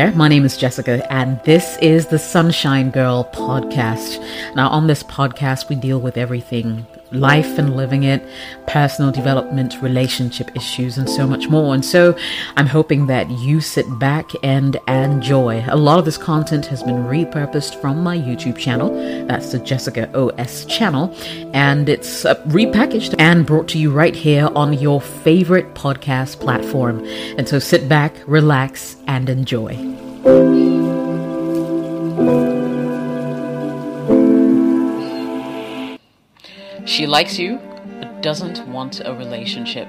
My name is Jessica, and this is the Sunshine Girl podcast. Now, on this podcast, we deal with everything life and living it, personal development, relationship issues, and so much more. And so, I'm hoping that you sit back and enjoy. A lot of this content has been repurposed from my YouTube channel. That's the Jessica OS channel, and it's uh, repackaged and brought to you right here on your favorite podcast platform. And so, sit back, relax, and enjoy. She likes you, but doesn't want a relationship.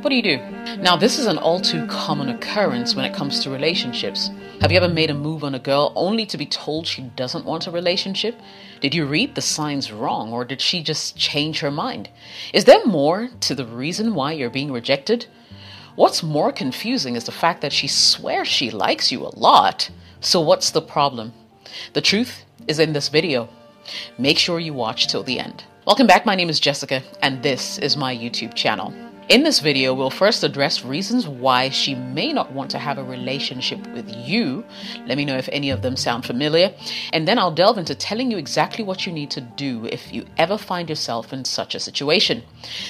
What do you do? Now, this is an all too common occurrence when it comes to relationships. Have you ever made a move on a girl only to be told she doesn't want a relationship? Did you read the signs wrong, or did she just change her mind? Is there more to the reason why you're being rejected? What's more confusing is the fact that she swears she likes you a lot. So, what's the problem? The truth is in this video. Make sure you watch till the end. Welcome back, my name is Jessica, and this is my YouTube channel. In this video, we'll first address reasons why she may not want to have a relationship with you. Let me know if any of them sound familiar. And then I'll delve into telling you exactly what you need to do if you ever find yourself in such a situation.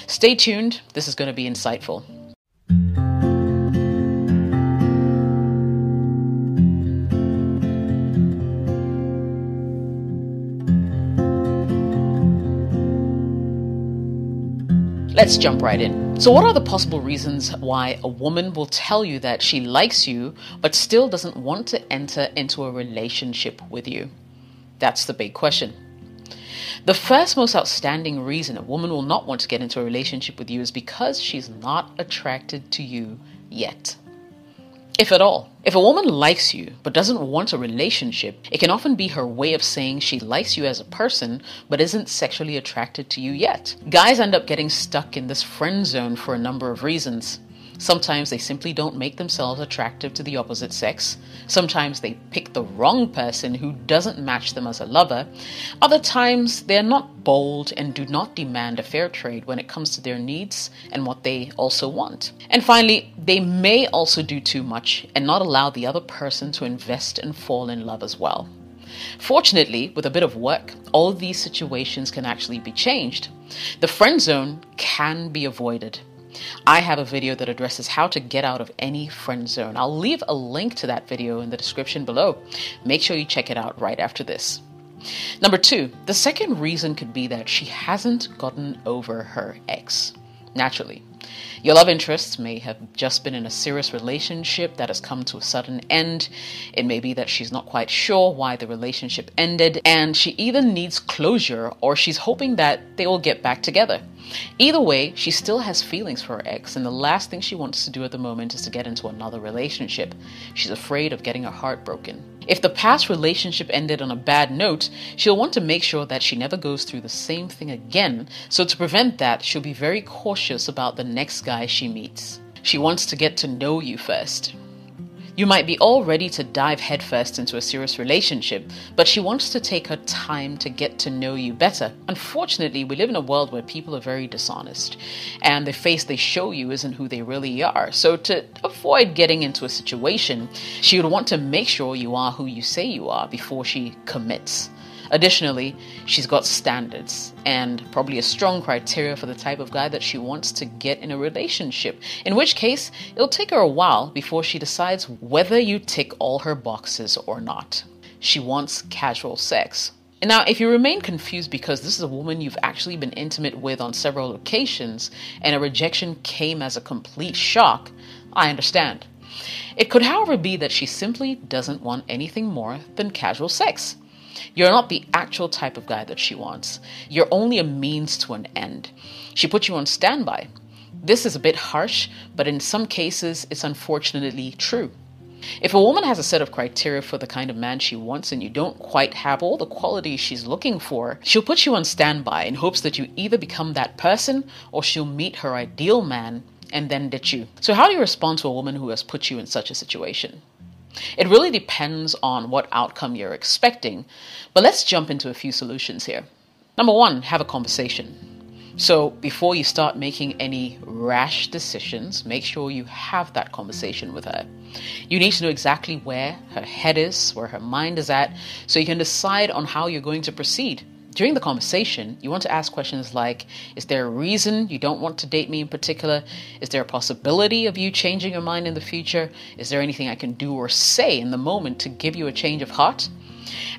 Stay tuned, this is going to be insightful. Let's jump right in. So, what are the possible reasons why a woman will tell you that she likes you but still doesn't want to enter into a relationship with you? That's the big question. The first most outstanding reason a woman will not want to get into a relationship with you is because she's not attracted to you yet if at all. If a woman likes you but doesn't want a relationship, it can often be her way of saying she likes you as a person but isn't sexually attracted to you yet. Guys end up getting stuck in this friend zone for a number of reasons. Sometimes they simply don't make themselves attractive to the opposite sex. Sometimes they pick the wrong person who doesn't match them as a lover. Other times they're not bold and do not demand a fair trade when it comes to their needs and what they also want. And finally, they may also do too much and not allow the other person to invest and fall in love as well. Fortunately, with a bit of work, all these situations can actually be changed. The friend zone can be avoided. I have a video that addresses how to get out of any friend zone. I'll leave a link to that video in the description below. Make sure you check it out right after this. Number two, the second reason could be that she hasn't gotten over her ex. Naturally, your love interest may have just been in a serious relationship that has come to a sudden end. It may be that she's not quite sure why the relationship ended, and she either needs closure or she's hoping that they will get back together. Either way, she still has feelings for her ex, and the last thing she wants to do at the moment is to get into another relationship. She's afraid of getting her heart broken. If the past relationship ended on a bad note, she'll want to make sure that she never goes through the same thing again. So, to prevent that, she'll be very cautious about the next guy she meets. She wants to get to know you first. You might be all ready to dive headfirst into a serious relationship, but she wants to take her time to get to know you better. Unfortunately, we live in a world where people are very dishonest, and the face they show you isn't who they really are. So, to avoid getting into a situation, she would want to make sure you are who you say you are before she commits. Additionally, she's got standards and probably a strong criteria for the type of guy that she wants to get in a relationship, in which case, it'll take her a while before she decides whether you tick all her boxes or not. She wants casual sex. Now, if you remain confused because this is a woman you've actually been intimate with on several occasions and a rejection came as a complete shock, I understand. It could, however, be that she simply doesn't want anything more than casual sex. You're not the actual type of guy that she wants. You're only a means to an end. She put you on standby. This is a bit harsh, but in some cases, it's unfortunately true. If a woman has a set of criteria for the kind of man she wants and you don't quite have all the qualities she's looking for, she'll put you on standby in hopes that you either become that person or she'll meet her ideal man and then ditch you. So, how do you respond to a woman who has put you in such a situation? It really depends on what outcome you're expecting, but let's jump into a few solutions here. Number one, have a conversation. So, before you start making any rash decisions, make sure you have that conversation with her. You need to know exactly where her head is, where her mind is at, so you can decide on how you're going to proceed. During the conversation, you want to ask questions like Is there a reason you don't want to date me in particular? Is there a possibility of you changing your mind in the future? Is there anything I can do or say in the moment to give you a change of heart?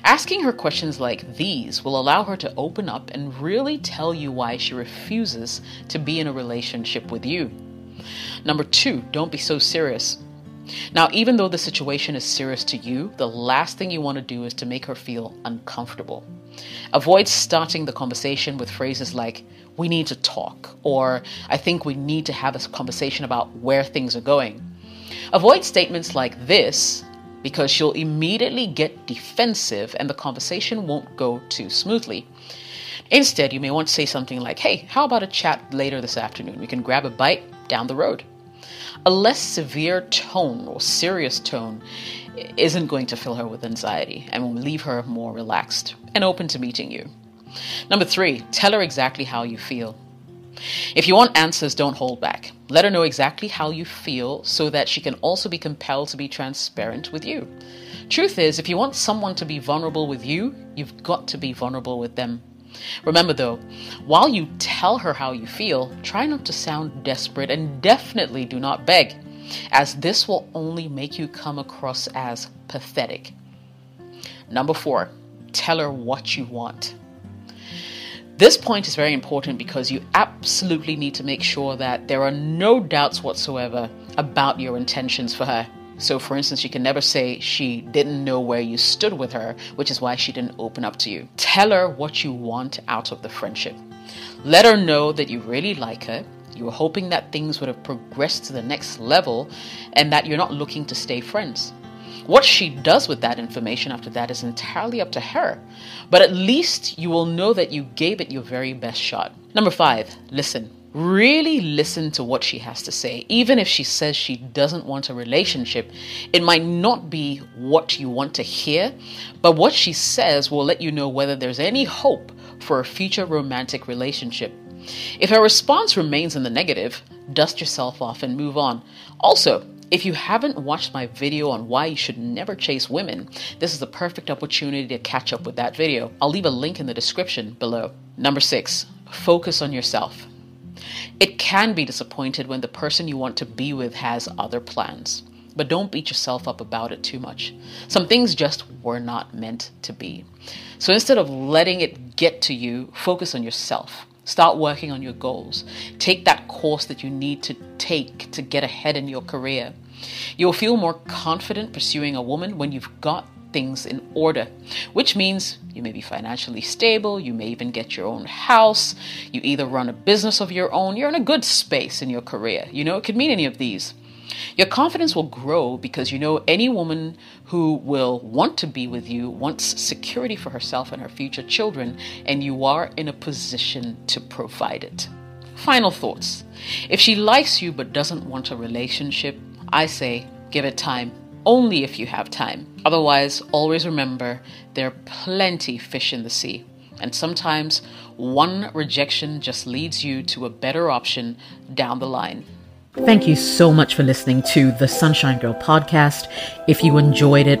Asking her questions like these will allow her to open up and really tell you why she refuses to be in a relationship with you. Number two, don't be so serious. Now, even though the situation is serious to you, the last thing you want to do is to make her feel uncomfortable. Avoid starting the conversation with phrases like, we need to talk, or I think we need to have a conversation about where things are going. Avoid statements like this because she'll immediately get defensive and the conversation won't go too smoothly. Instead, you may want to say something like, Hey, how about a chat later this afternoon? We can grab a bite down the road. A less severe tone or serious tone isn't going to fill her with anxiety and will leave her more relaxed and open to meeting you. Number three, tell her exactly how you feel. If you want answers, don't hold back. Let her know exactly how you feel so that she can also be compelled to be transparent with you. Truth is, if you want someone to be vulnerable with you, you've got to be vulnerable with them. Remember though, while you tell her how you feel, try not to sound desperate and definitely do not beg, as this will only make you come across as pathetic. Number four, tell her what you want. This point is very important because you absolutely need to make sure that there are no doubts whatsoever about your intentions for her. So, for instance, you can never say she didn't know where you stood with her, which is why she didn't open up to you. Tell her what you want out of the friendship. Let her know that you really like her, you were hoping that things would have progressed to the next level, and that you're not looking to stay friends. What she does with that information after that is entirely up to her. But at least you will know that you gave it your very best shot. Number five, listen. Really listen to what she has to say. Even if she says she doesn't want a relationship, it might not be what you want to hear, but what she says will let you know whether there's any hope for a future romantic relationship. If her response remains in the negative, dust yourself off and move on. Also, if you haven't watched my video on why you should never chase women, this is the perfect opportunity to catch up with that video. I'll leave a link in the description below. Number six, focus on yourself. It can be disappointed when the person you want to be with has other plans, but don't beat yourself up about it too much. Some things just were not meant to be. So instead of letting it get to you, focus on yourself. Start working on your goals. Take that course that you need to take to get ahead in your career. You'll feel more confident pursuing a woman when you've got things in order, which means you may be financially stable, you may even get your own house, you either run a business of your own, you're in a good space in your career. You know, it could mean any of these. Your confidence will grow because you know any woman who will want to be with you wants security for herself and her future children, and you are in a position to provide it. Final thoughts. If she likes you but doesn't want a relationship, I say give it time. Only if you have time. Otherwise, always remember there are plenty fish in the sea. And sometimes one rejection just leads you to a better option down the line. Thank you so much for listening to the Sunshine Girl podcast. If you enjoyed it,